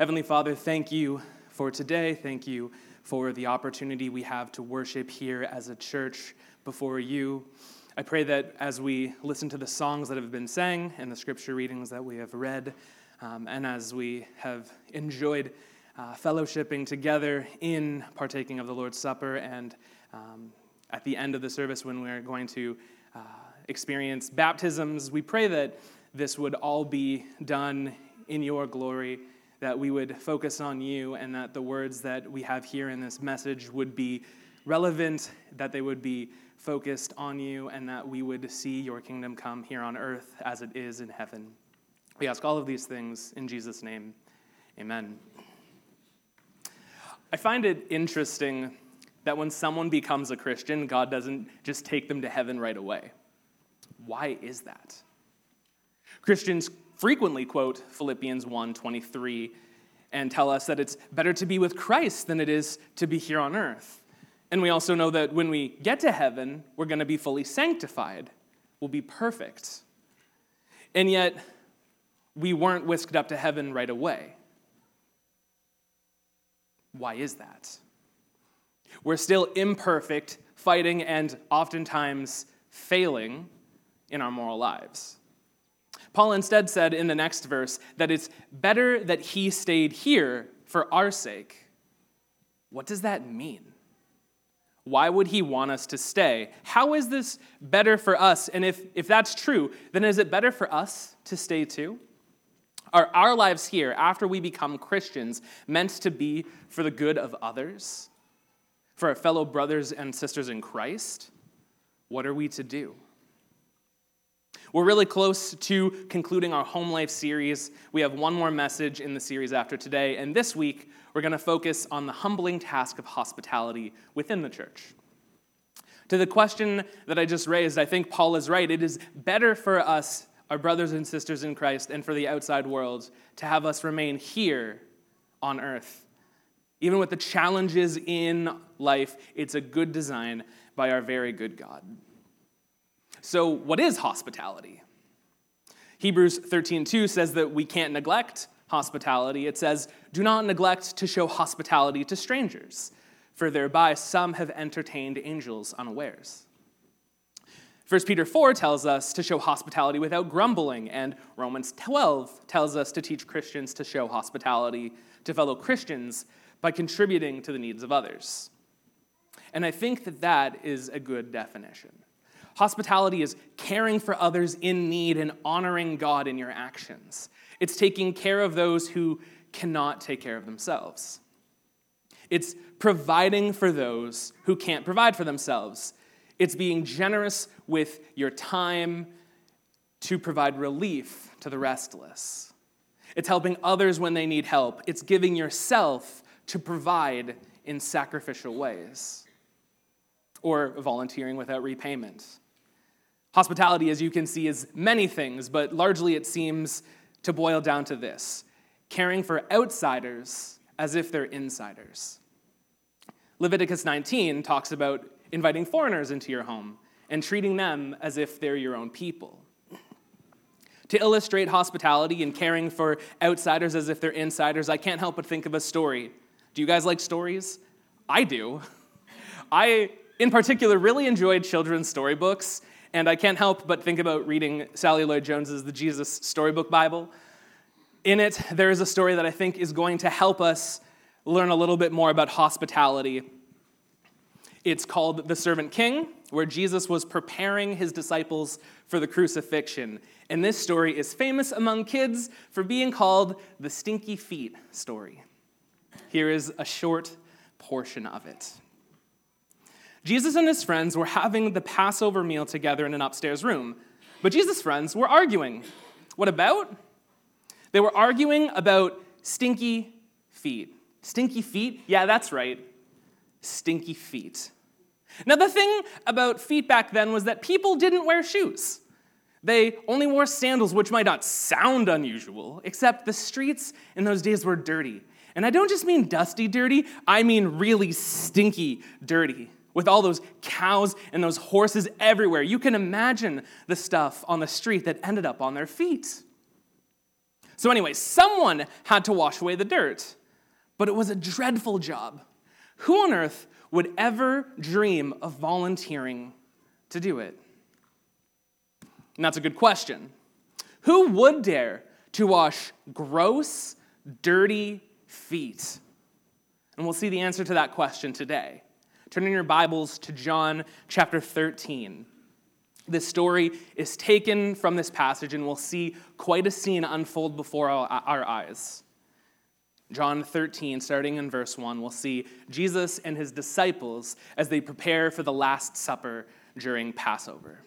Heavenly Father, thank you for today. Thank you for the opportunity we have to worship here as a church before you. I pray that as we listen to the songs that have been sang and the scripture readings that we have read, um, and as we have enjoyed uh, fellowshipping together in partaking of the Lord's Supper, and um, at the end of the service when we're going to uh, experience baptisms, we pray that this would all be done in your glory that we would focus on you and that the words that we have here in this message would be relevant, that they would be focused on you, and that we would see your kingdom come here on earth as it is in heaven. We ask all of these things in Jesus' name. Amen. I find it interesting that when someone becomes a Christian, God doesn't just take them to heaven right away. Why is that? Christians frequently quote Philippians 1:23 and tell us that it's better to be with Christ than it is to be here on earth. And we also know that when we get to heaven, we're going to be fully sanctified. We'll be perfect. And yet, we weren't whisked up to heaven right away. Why is that? We're still imperfect, fighting, and oftentimes failing in our moral lives. Paul instead said in the next verse that it's better that he stayed here for our sake. What does that mean? Why would he want us to stay? How is this better for us? And if, if that's true, then is it better for us to stay too? Are our lives here, after we become Christians, meant to be for the good of others? For our fellow brothers and sisters in Christ? What are we to do? We're really close to concluding our home life series. We have one more message in the series after today, and this week we're going to focus on the humbling task of hospitality within the church. To the question that I just raised, I think Paul is right. It is better for us, our brothers and sisters in Christ, and for the outside world to have us remain here on earth. Even with the challenges in life, it's a good design by our very good God. So, what is hospitality? Hebrews 13:2 says that we can't neglect hospitality. It says, "Do not neglect to show hospitality to strangers, for thereby some have entertained angels unawares." 1 Peter 4 tells us to show hospitality without grumbling, and Romans 12 tells us to teach Christians to show hospitality to fellow Christians by contributing to the needs of others. And I think that that is a good definition. Hospitality is caring for others in need and honoring God in your actions. It's taking care of those who cannot take care of themselves. It's providing for those who can't provide for themselves. It's being generous with your time to provide relief to the restless. It's helping others when they need help. It's giving yourself to provide in sacrificial ways or volunteering without repayment. Hospitality, as you can see, is many things, but largely it seems to boil down to this caring for outsiders as if they're insiders. Leviticus 19 talks about inviting foreigners into your home and treating them as if they're your own people. To illustrate hospitality and caring for outsiders as if they're insiders, I can't help but think of a story. Do you guys like stories? I do. I, in particular, really enjoyed children's storybooks, and I can't help but think about reading Sally Lloyd Jones's The Jesus Storybook Bible. In it, there is a story that I think is going to help us learn a little bit more about hospitality. It's called The Servant King, where Jesus was preparing his disciples for the crucifixion. And this story is famous among kids for being called the Stinky Feet story. Here is a short portion of it. Jesus and his friends were having the Passover meal together in an upstairs room, but Jesus' friends were arguing. What about? They were arguing about stinky feet. Stinky feet? Yeah, that's right. Stinky feet. Now, the thing about feet back then was that people didn't wear shoes. They only wore sandals, which might not sound unusual, except the streets in those days were dirty. And I don't just mean dusty dirty, I mean really stinky dirty with all those cows and those horses everywhere. You can imagine the stuff on the street that ended up on their feet. So, anyway, someone had to wash away the dirt, but it was a dreadful job. Who on earth would ever dream of volunteering to do it? And that's a good question. Who would dare to wash gross, dirty feet? And we'll see the answer to that question today. Turn in your Bibles to John chapter 13. This story is taken from this passage, and we'll see quite a scene unfold before our eyes. John 13, starting in verse 1, we'll see Jesus and his disciples as they prepare for the Last Supper during Passover.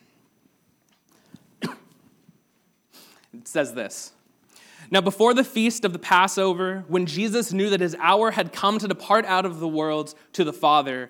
it says this Now, before the feast of the Passover, when Jesus knew that his hour had come to depart out of the world to the Father,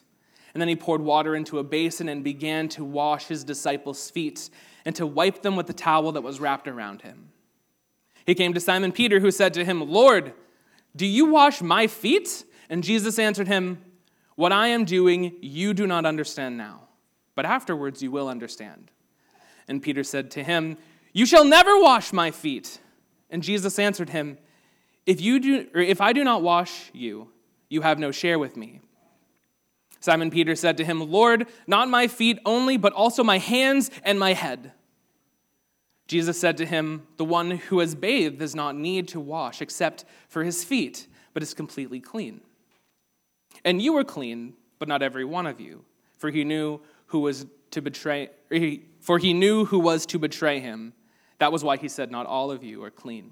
And then he poured water into a basin and began to wash his disciples' feet and to wipe them with the towel that was wrapped around him. He came to Simon Peter, who said to him, Lord, do you wash my feet? And Jesus answered him, What I am doing, you do not understand now, but afterwards you will understand. And Peter said to him, You shall never wash my feet. And Jesus answered him, If, you do, if I do not wash you, you have no share with me. Simon Peter said to him, Lord, not my feet only, but also my hands and my head. Jesus said to him, The one who has bathed does not need to wash except for his feet, but is completely clean. And you are clean, but not every one of you, for he knew who was to betray for he knew who was to betray him. That was why he said, Not all of you are clean.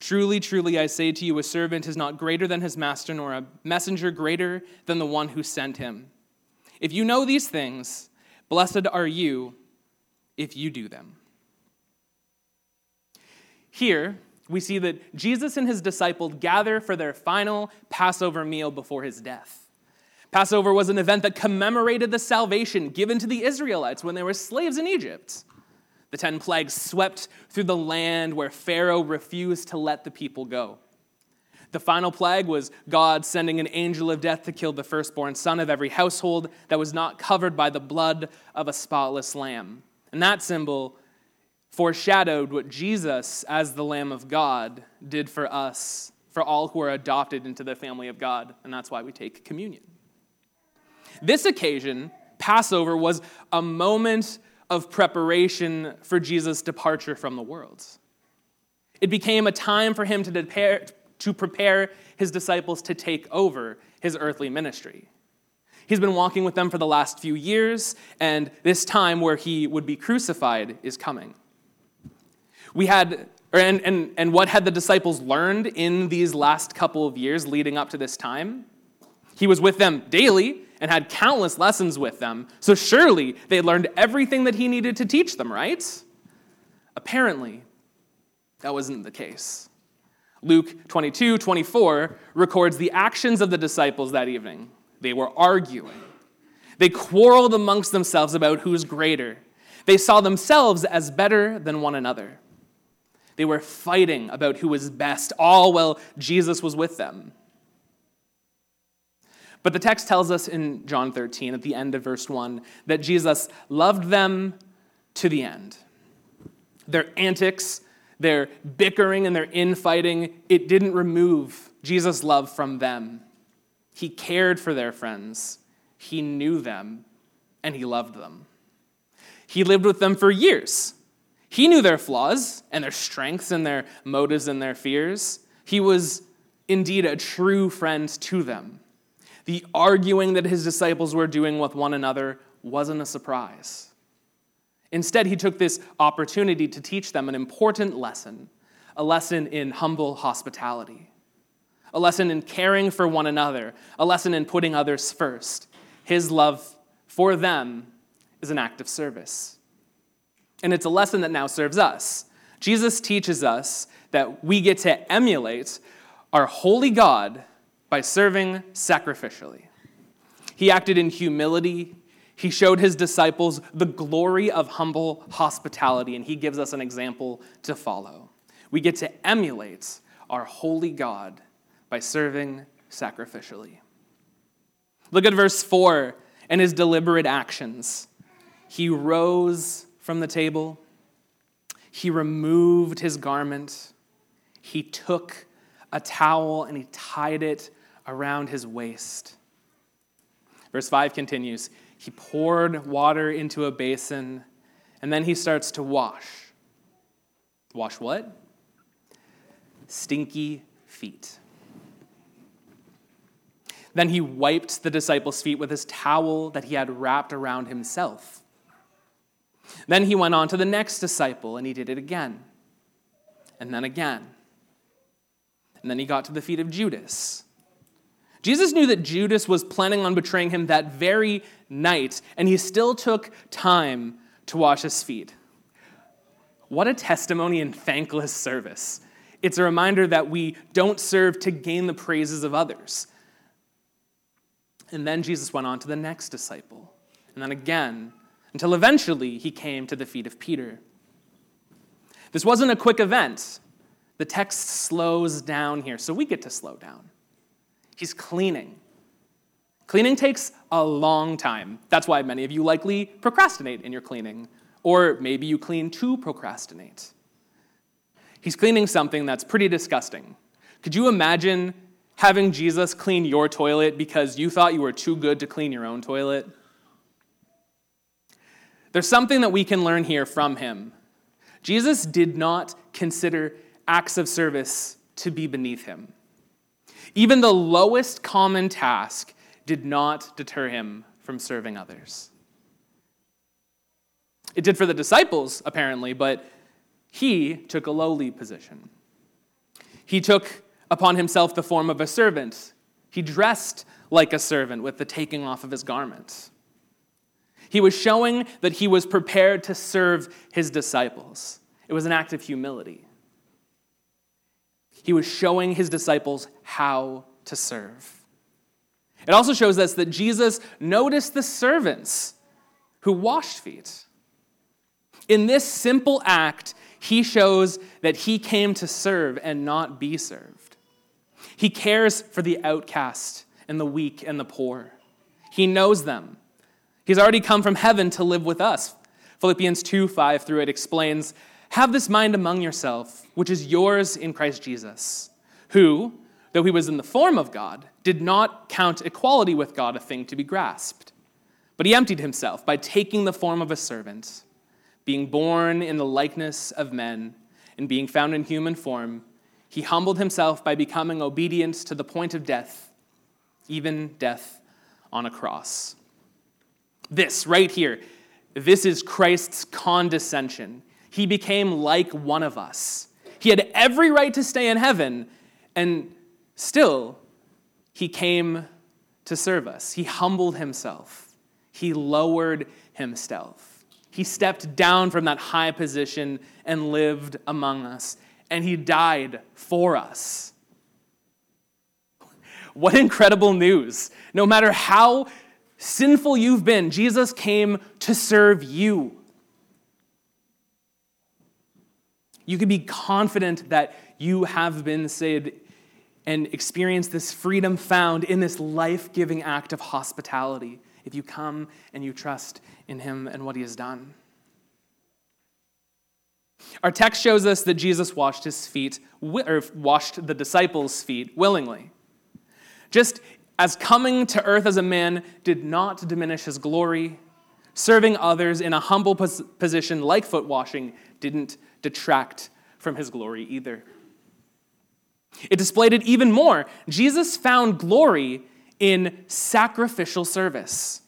Truly, truly, I say to you, a servant is not greater than his master, nor a messenger greater than the one who sent him. If you know these things, blessed are you if you do them. Here, we see that Jesus and his disciples gather for their final Passover meal before his death. Passover was an event that commemorated the salvation given to the Israelites when they were slaves in Egypt. The ten plagues swept through the land where Pharaoh refused to let the people go. The final plague was God sending an angel of death to kill the firstborn son of every household that was not covered by the blood of a spotless lamb. And that symbol foreshadowed what Jesus, as the Lamb of God, did for us, for all who are adopted into the family of God. And that's why we take communion. This occasion, Passover, was a moment of preparation for Jesus' departure from the world. It became a time for him to prepare, to prepare his disciples to take over his earthly ministry. He's been walking with them for the last few years, and this time where he would be crucified is coming. We had, and, and, and what had the disciples learned in these last couple of years leading up to this time? He was with them daily, and had countless lessons with them, so surely they learned everything that he needed to teach them, right? Apparently, that wasn't the case. Luke 22 24 records the actions of the disciples that evening. They were arguing, they quarreled amongst themselves about who's greater. They saw themselves as better than one another. They were fighting about who was best, all while Jesus was with them. But the text tells us in John 13, at the end of verse 1, that Jesus loved them to the end. Their antics, their bickering, and their infighting, it didn't remove Jesus' love from them. He cared for their friends, he knew them, and he loved them. He lived with them for years. He knew their flaws and their strengths and their motives and their fears. He was indeed a true friend to them. The arguing that his disciples were doing with one another wasn't a surprise. Instead, he took this opportunity to teach them an important lesson a lesson in humble hospitality, a lesson in caring for one another, a lesson in putting others first. His love for them is an act of service. And it's a lesson that now serves us. Jesus teaches us that we get to emulate our holy God by serving sacrificially. He acted in humility. He showed his disciples the glory of humble hospitality, and he gives us an example to follow. We get to emulate our holy God by serving sacrificially. Look at verse 4 and his deliberate actions. He rose from the table, he removed his garment, he took a towel and he tied it around his waist. Verse 5 continues He poured water into a basin, and then he starts to wash. Wash what? Stinky feet. Then he wiped the disciples' feet with his towel that he had wrapped around himself. Then he went on to the next disciple, and he did it again, and then again. And then he got to the feet of Judas. Jesus knew that Judas was planning on betraying him that very night, and he still took time to wash his feet. What a testimony and thankless service. It's a reminder that we don't serve to gain the praises of others. And then Jesus went on to the next disciple, and then again, until eventually he came to the feet of Peter. This wasn't a quick event. The text slows down here, so we get to slow down. He's cleaning. Cleaning takes a long time. That's why many of you likely procrastinate in your cleaning, or maybe you clean to procrastinate. He's cleaning something that's pretty disgusting. Could you imagine having Jesus clean your toilet because you thought you were too good to clean your own toilet? There's something that we can learn here from him. Jesus did not consider acts of service to be beneath him. Even the lowest common task did not deter him from serving others. It did for the disciples, apparently, but he took a lowly position. He took upon himself the form of a servant. He dressed like a servant with the taking off of his garment. He was showing that he was prepared to serve his disciples. It was an act of humility. He was showing his disciples how to serve. It also shows us that Jesus noticed the servants who washed feet. In this simple act, he shows that he came to serve and not be served. He cares for the outcast and the weak and the poor. He knows them. He's already come from heaven to live with us. Philippians 2 5 through it explains have this mind among yourself, which is yours in Christ Jesus, who, though he was in the form of God, did not count equality with God a thing to be grasped. But he emptied himself by taking the form of a servant, being born in the likeness of men, and being found in human form. He humbled himself by becoming obedient to the point of death, even death on a cross. This, right here, this is Christ's condescension he became like one of us. He had every right to stay in heaven, and still, he came to serve us. He humbled himself, he lowered himself. He stepped down from that high position and lived among us, and he died for us. What incredible news! No matter how sinful you've been, Jesus came to serve you. You can be confident that you have been saved and experience this freedom found in this life giving act of hospitality if you come and you trust in Him and what He has done. Our text shows us that Jesus washed his feet, or washed the disciples' feet willingly. Just as coming to earth as a man did not diminish his glory, serving others in a humble position like foot washing didn't detract from his glory either. It displayed it even more. Jesus found glory in sacrificial service.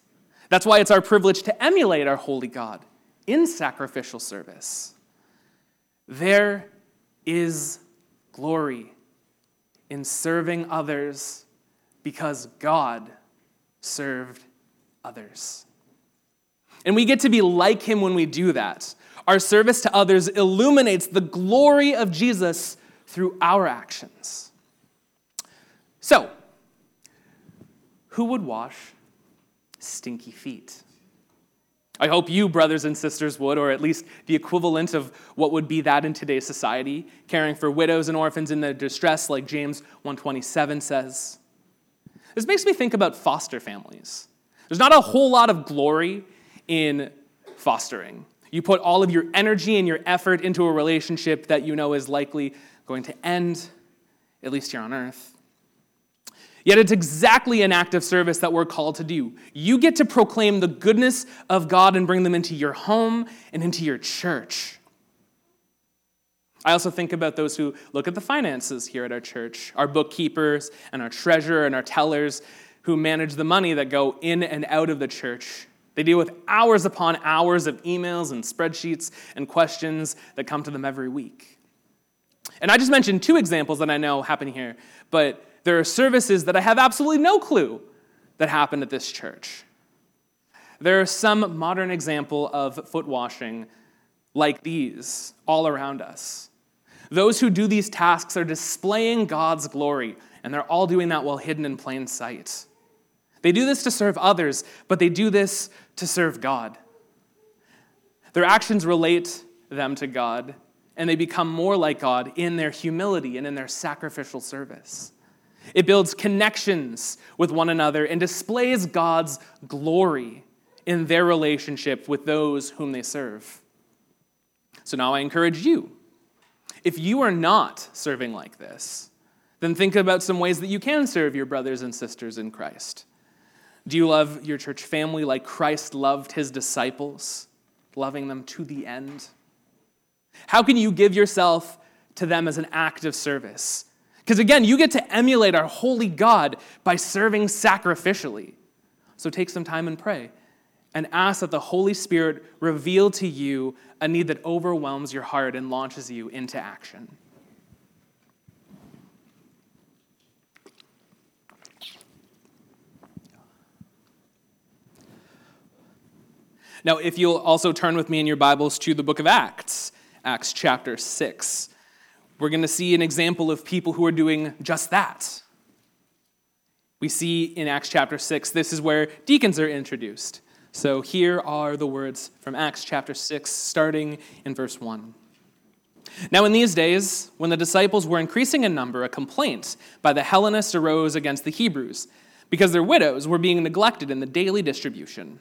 That's why it's our privilege to emulate our holy God in sacrificial service. There is glory in serving others because God served others. And we get to be like him when we do that. Our service to others illuminates the glory of Jesus through our actions. So, who would wash stinky feet? I hope you, brothers and sisters, would, or at least the equivalent of what would be that in today's society, caring for widows and orphans in their distress, like James 127 says. This makes me think about foster families. There's not a whole lot of glory in fostering. You put all of your energy and your effort into a relationship that you know is likely going to end, at least here on earth. Yet it's exactly an act of service that we're called to do. You get to proclaim the goodness of God and bring them into your home and into your church. I also think about those who look at the finances here at our church, our bookkeepers and our treasurer and our tellers who manage the money that go in and out of the church. They deal with hours upon hours of emails and spreadsheets and questions that come to them every week. And I just mentioned two examples that I know happen here, but there are services that I have absolutely no clue that happen at this church. There are some modern example of foot washing like these all around us. Those who do these tasks are displaying God's glory, and they're all doing that while hidden in plain sight. They do this to serve others, but they do this to serve God. Their actions relate them to God, and they become more like God in their humility and in their sacrificial service. It builds connections with one another and displays God's glory in their relationship with those whom they serve. So now I encourage you if you are not serving like this, then think about some ways that you can serve your brothers and sisters in Christ. Do you love your church family like Christ loved his disciples, loving them to the end? How can you give yourself to them as an act of service? Because again, you get to emulate our holy God by serving sacrificially. So take some time and pray and ask that the Holy Spirit reveal to you a need that overwhelms your heart and launches you into action. Now, if you'll also turn with me in your Bibles to the book of Acts, Acts chapter 6 we're going to see an example of people who are doing just that. We see in Acts chapter 6, this is where deacons are introduced. So here are the words from Acts chapter 6, starting in verse 1. Now, in these days, when the disciples were increasing in number, a complaint by the Hellenists arose against the Hebrews because their widows were being neglected in the daily distribution.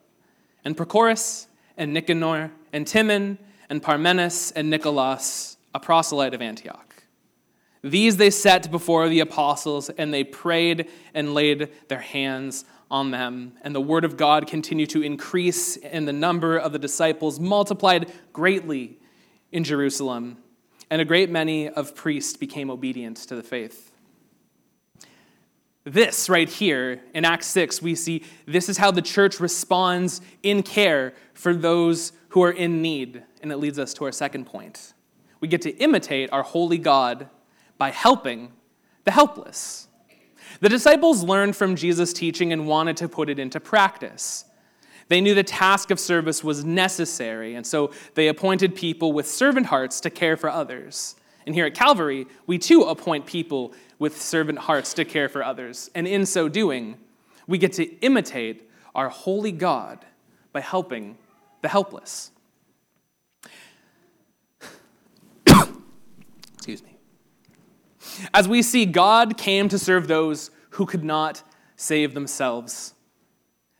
and Prochorus, and Nicanor, and Timon, and Parmenas, and Nicholas, a proselyte of Antioch. These they set before the apostles, and they prayed and laid their hands on them. And the word of God continued to increase, and the number of the disciples multiplied greatly in Jerusalem. And a great many of priests became obedient to the faith. This right here in Acts 6, we see this is how the church responds in care for those who are in need. And it leads us to our second point. We get to imitate our holy God by helping the helpless. The disciples learned from Jesus' teaching and wanted to put it into practice. They knew the task of service was necessary, and so they appointed people with servant hearts to care for others. And here at Calvary, we too appoint people with servant hearts to care for others. And in so doing, we get to imitate our holy God by helping the helpless. Excuse me. As we see, God came to serve those who could not save themselves.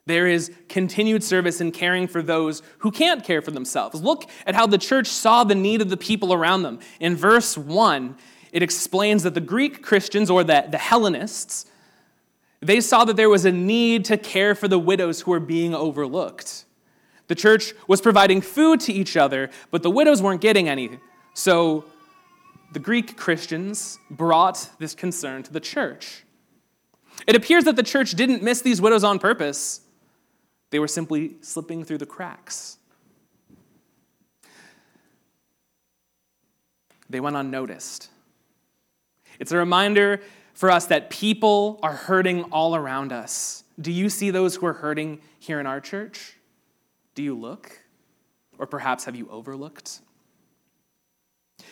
There is continued service in caring for those who can't care for themselves. Look at how the church saw the need of the people around them. In verse 1, it explains that the Greek Christians, or the, the Hellenists, they saw that there was a need to care for the widows who were being overlooked. The church was providing food to each other, but the widows weren't getting any. So the Greek Christians brought this concern to the church. It appears that the church didn't miss these widows on purpose, they were simply slipping through the cracks. They went unnoticed. It's a reminder for us that people are hurting all around us. Do you see those who are hurting here in our church? Do you look? Or perhaps have you overlooked?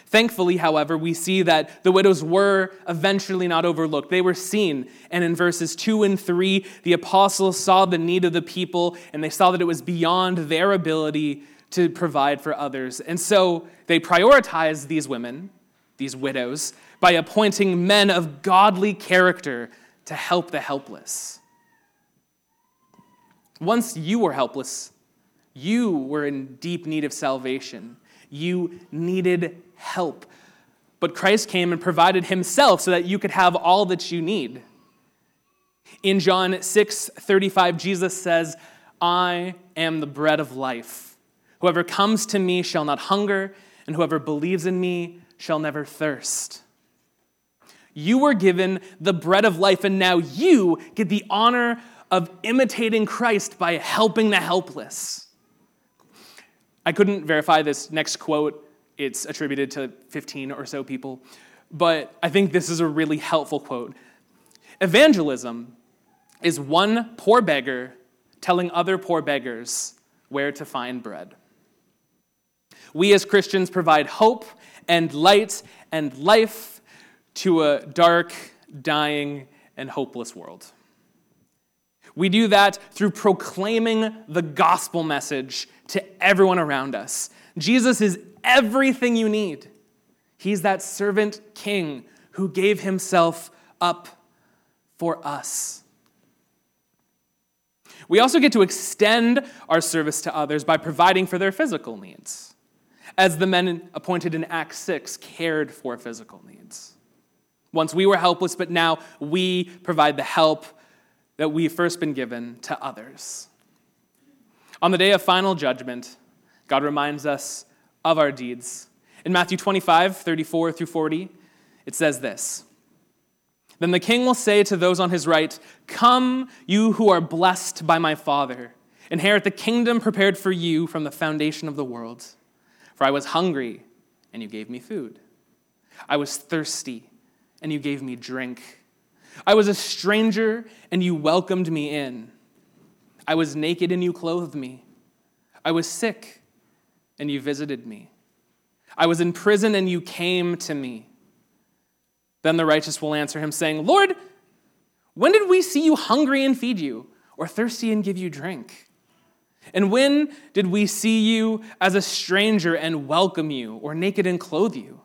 Thankfully, however, we see that the widows were eventually not overlooked. They were seen. And in verses 2 and 3, the apostles saw the need of the people and they saw that it was beyond their ability to provide for others. And so they prioritized these women, these widows, by appointing men of godly character to help the helpless. Once you were helpless, you were in deep need of salvation. You needed help. But Christ came and provided himself so that you could have all that you need. In John 6 35, Jesus says, I am the bread of life. Whoever comes to me shall not hunger, and whoever believes in me shall never thirst. You were given the bread of life, and now you get the honor of imitating Christ by helping the helpless. I couldn't verify this next quote it's attributed to 15 or so people. But I think this is a really helpful quote. Evangelism is one poor beggar telling other poor beggars where to find bread. We as Christians provide hope and light and life to a dark, dying, and hopeless world. We do that through proclaiming the gospel message to everyone around us. Jesus is everything you need. He's that servant king who gave himself up for us. We also get to extend our service to others by providing for their physical needs, as the men appointed in Acts 6 cared for physical needs. Once we were helpless, but now we provide the help that we've first been given to others. On the day of final judgment, God reminds us of our deeds. In Matthew 25, 34 through 40, it says this Then the king will say to those on his right, Come, you who are blessed by my Father, inherit the kingdom prepared for you from the foundation of the world. For I was hungry, and you gave me food. I was thirsty, and you gave me drink. I was a stranger, and you welcomed me in. I was naked, and you clothed me. I was sick and you visited me. I was in prison and you came to me. Then the righteous will answer him, saying, Lord, when did we see you hungry and feed you, or thirsty and give you drink? And when did we see you as a stranger and welcome you, or naked and clothe you?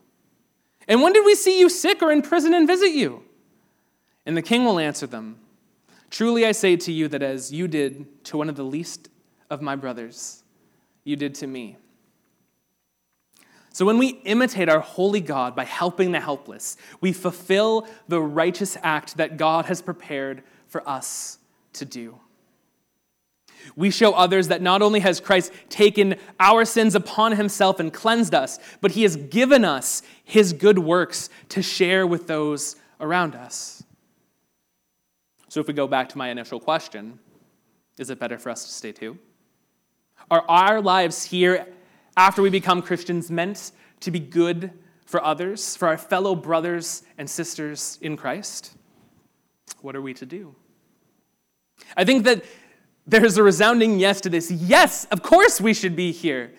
And when did we see you sick or in prison and visit you? And the king will answer them Truly I say to you that as you did to one of the least of my brothers, you did to me. So when we imitate our holy God by helping the helpless, we fulfill the righteous act that God has prepared for us to do. We show others that not only has Christ taken our sins upon himself and cleansed us, but he has given us his good works to share with those around us. So if we go back to my initial question, is it better for us to stay too? Are our lives here after we become Christians meant to be good for others, for our fellow brothers and sisters in Christ? What are we to do? I think that there's a resounding yes to this. Yes, of course we should be here.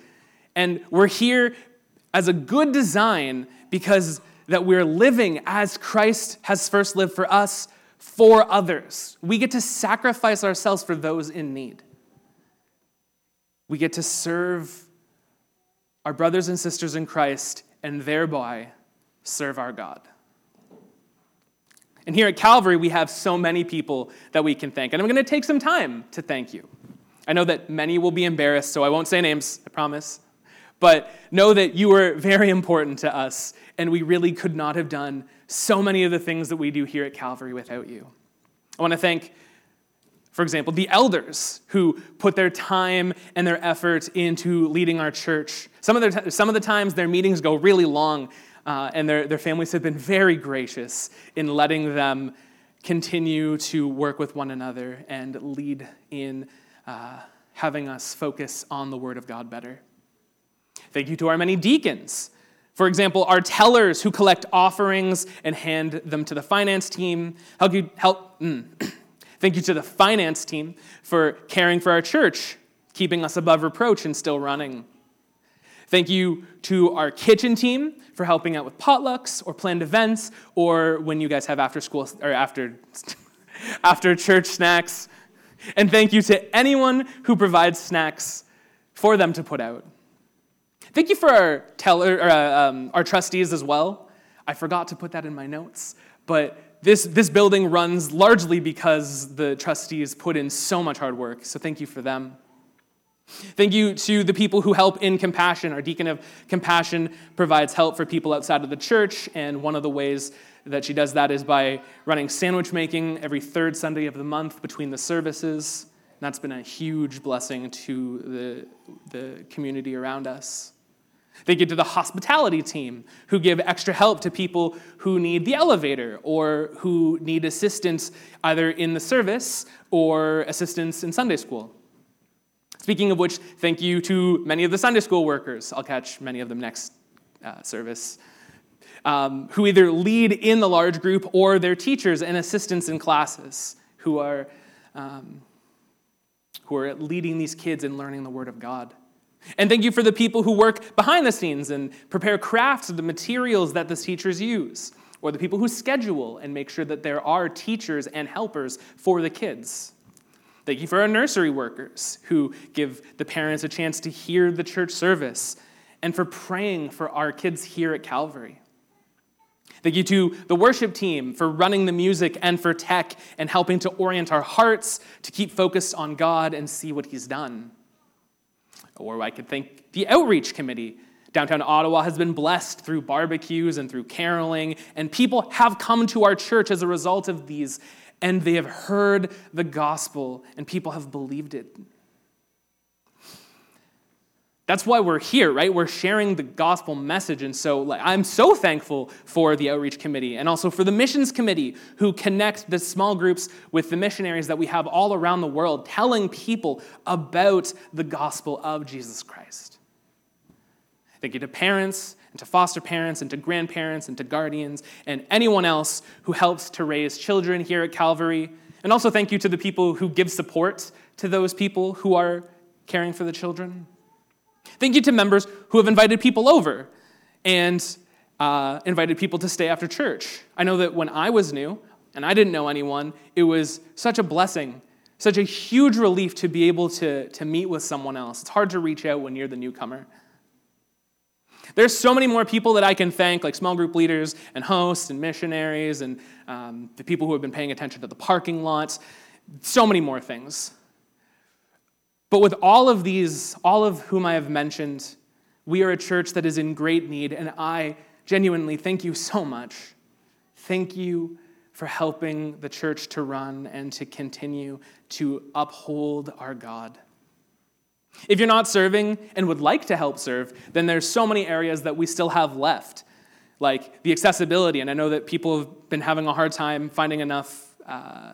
And we're here as a good design because that we're living as Christ has first lived for us for others. We get to sacrifice ourselves for those in need. We get to serve our brothers and sisters in Christ and thereby serve our God. And here at Calvary, we have so many people that we can thank. And I'm going to take some time to thank you. I know that many will be embarrassed, so I won't say names, I promise. But know that you were very important to us, and we really could not have done so many of the things that we do here at Calvary without you. I want to thank, for example, the elders who put their time and their effort into leading our church. Some of, their, some of the times their meetings go really long, uh, and their, their families have been very gracious in letting them continue to work with one another and lead in uh, having us focus on the Word of God better. Thank you to our many deacons. For example, our tellers who collect offerings and hand them to the finance team. Help you help. Mm. Thank you to the finance team for caring for our church, keeping us above reproach and still running. Thank you to our kitchen team for helping out with potlucks or planned events, or when you guys have after school or after after church snacks. And thank you to anyone who provides snacks for them to put out. Thank you for our, teller, or, uh, um, our trustees as well. I forgot to put that in my notes, but this, this building runs largely because the trustees put in so much hard work, so thank you for them. Thank you to the people who help in compassion. Our deacon of compassion provides help for people outside of the church, and one of the ways that she does that is by running sandwich making every third Sunday of the month between the services. And that's been a huge blessing to the, the community around us. Thank you to the hospitality team who give extra help to people who need the elevator or who need assistance either in the service or assistance in Sunday school. Speaking of which, thank you to many of the Sunday school workers. I'll catch many of them next uh, service um, who either lead in the large group or their teachers and assistants in classes who are, um, who are leading these kids in learning the Word of God. And thank you for the people who work behind the scenes and prepare crafts of the materials that the teachers use, or the people who schedule and make sure that there are teachers and helpers for the kids. Thank you for our nursery workers who give the parents a chance to hear the church service and for praying for our kids here at Calvary. Thank you to the worship team for running the music and for tech and helping to orient our hearts to keep focused on God and see what He's done. Or I could thank the outreach committee. Downtown Ottawa has been blessed through barbecues and through caroling, and people have come to our church as a result of these, and they have heard the gospel, and people have believed it. That's why we're here, right? We're sharing the gospel message. And so like, I'm so thankful for the outreach committee and also for the missions committee who connect the small groups with the missionaries that we have all around the world, telling people about the gospel of Jesus Christ. Thank you to parents and to foster parents and to grandparents and to guardians and anyone else who helps to raise children here at Calvary. And also thank you to the people who give support to those people who are caring for the children. Thank you to members who have invited people over and uh, invited people to stay after church. I know that when I was new and I didn't know anyone, it was such a blessing, such a huge relief to be able to, to meet with someone else. It's hard to reach out when you're the newcomer. There's so many more people that I can thank, like small group leaders and hosts and missionaries and um, the people who have been paying attention to the parking lots. So many more things. But with all of these, all of whom I have mentioned, we are a church that is in great need, and I genuinely thank you so much. Thank you for helping the church to run and to continue to uphold our God. If you're not serving and would like to help serve, then there's so many areas that we still have left, like the accessibility. And I know that people have been having a hard time finding enough uh,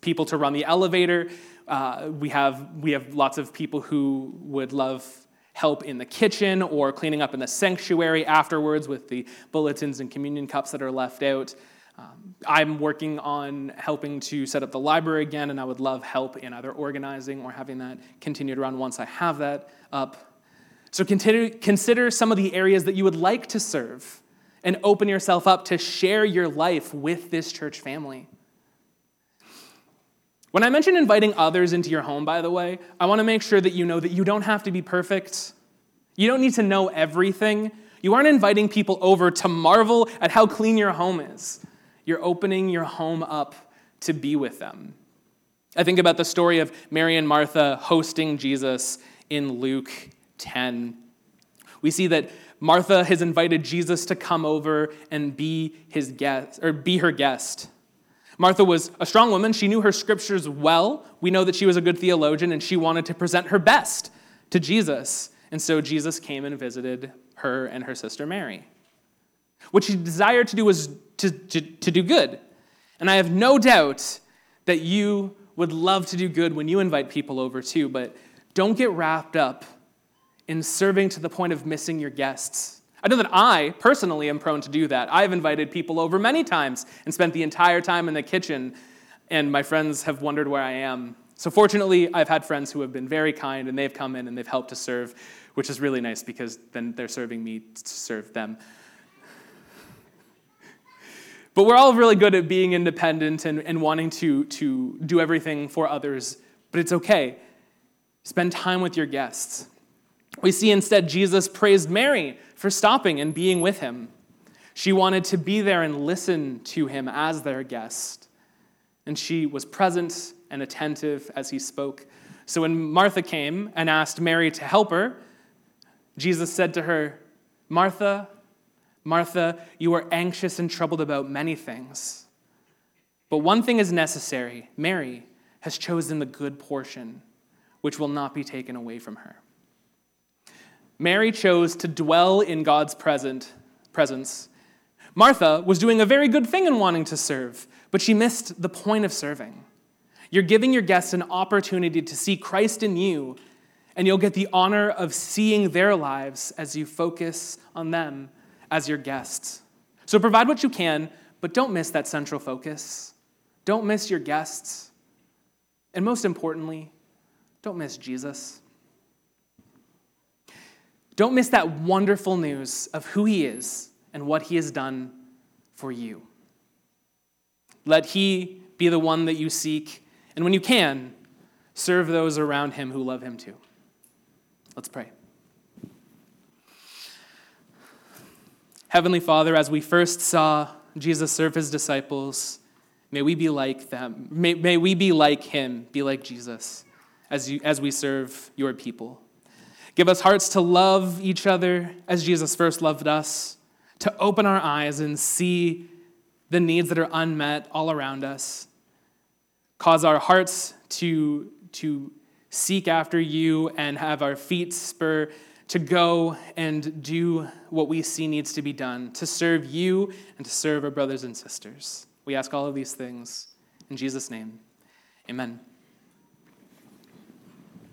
people to run the elevator. Uh, we, have, we have lots of people who would love help in the kitchen or cleaning up in the sanctuary afterwards with the bulletins and communion cups that are left out. Um, I'm working on helping to set up the library again, and I would love help in either organizing or having that continue to run once I have that up. So consider, consider some of the areas that you would like to serve and open yourself up to share your life with this church family. When I mention inviting others into your home, by the way, I want to make sure that you know that you don't have to be perfect. You don't need to know everything. You aren't inviting people over to marvel at how clean your home is. you're opening your home up to be with them. I think about the story of Mary and Martha hosting Jesus in Luke 10. We see that Martha has invited Jesus to come over and be his guest or be her guest. Martha was a strong woman. She knew her scriptures well. We know that she was a good theologian and she wanted to present her best to Jesus. And so Jesus came and visited her and her sister Mary. What she desired to do was to, to, to do good. And I have no doubt that you would love to do good when you invite people over too, but don't get wrapped up in serving to the point of missing your guests. I know that I personally am prone to do that. I've invited people over many times and spent the entire time in the kitchen, and my friends have wondered where I am. So, fortunately, I've had friends who have been very kind and they've come in and they've helped to serve, which is really nice because then they're serving me to serve them. But we're all really good at being independent and, and wanting to, to do everything for others, but it's okay. Spend time with your guests. We see instead Jesus praised Mary for stopping and being with him. She wanted to be there and listen to him as their guest. And she was present and attentive as he spoke. So when Martha came and asked Mary to help her, Jesus said to her, Martha, Martha, you are anxious and troubled about many things. But one thing is necessary Mary has chosen the good portion, which will not be taken away from her. Mary chose to dwell in God's present, presence. Martha was doing a very good thing in wanting to serve, but she missed the point of serving. You're giving your guests an opportunity to see Christ in you, and you'll get the honor of seeing their lives as you focus on them as your guests. So provide what you can, but don't miss that central focus. Don't miss your guests. And most importantly, don't miss Jesus. Don't miss that wonderful news of who he is and what he has done for you. Let he be the one that you seek, and when you can, serve those around him who love him too. Let's pray. Heavenly Father, as we first saw Jesus serve his disciples, may we be like them. May, may we be like him, be like Jesus, as, you, as we serve your people. Give us hearts to love each other as Jesus first loved us, to open our eyes and see the needs that are unmet all around us. Cause our hearts to, to seek after you and have our feet spur to go and do what we see needs to be done, to serve you and to serve our brothers and sisters. We ask all of these things in Jesus' name. Amen.